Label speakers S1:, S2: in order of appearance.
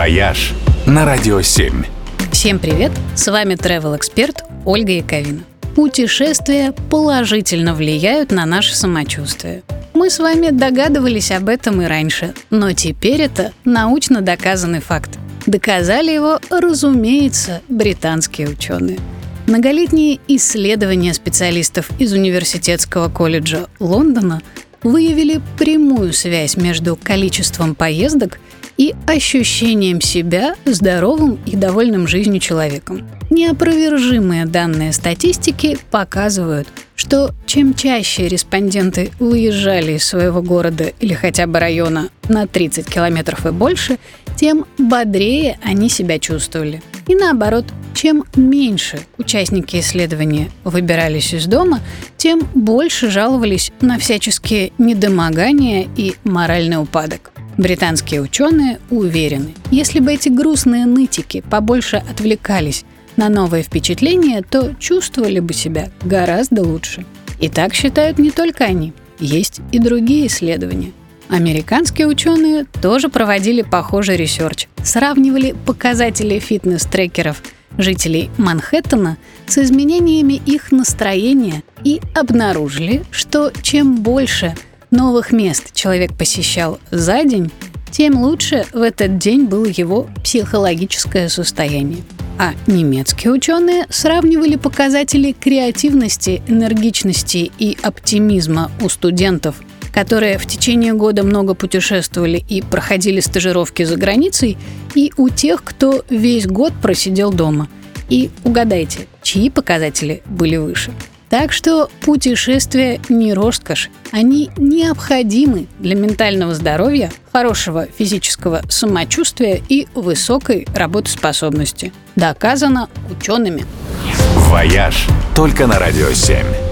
S1: «Вояж» на Радио 7.
S2: Всем привет! С вами travel эксперт Ольга Яковина. Путешествия положительно влияют на наше самочувствие. Мы с вами догадывались об этом и раньше, но теперь это научно доказанный факт. Доказали его, разумеется, британские ученые. Многолетние исследования специалистов из Университетского колледжа Лондона выявили прямую связь между количеством поездок и ощущением себя здоровым и довольным жизнью человеком. Неопровержимые данные статистики показывают, что чем чаще респонденты выезжали из своего города или хотя бы района на 30 километров и больше, тем бодрее они себя чувствовали. И наоборот, чем меньше участники исследования выбирались из дома, тем больше жаловались на всяческие недомогания и моральный упадок. Британские ученые уверены, если бы эти грустные нытики побольше отвлекались на новые впечатления, то чувствовали бы себя гораздо лучше. И так считают не только они. Есть и другие исследования. Американские ученые тоже проводили похожий research. Сравнивали показатели фитнес-трекеров жителей Манхэттена с изменениями их настроения и обнаружили, что чем больше – новых мест человек посещал за день, тем лучше в этот день было его психологическое состояние. А немецкие ученые сравнивали показатели креативности, энергичности и оптимизма у студентов, которые в течение года много путешествовали и проходили стажировки за границей, и у тех, кто весь год просидел дома. И угадайте, чьи показатели были выше – так что путешествия не роскошь, они необходимы для ментального здоровья, хорошего физического самочувствия и высокой работоспособности. Доказано учеными.
S1: «Вояж» только на «Радио 7».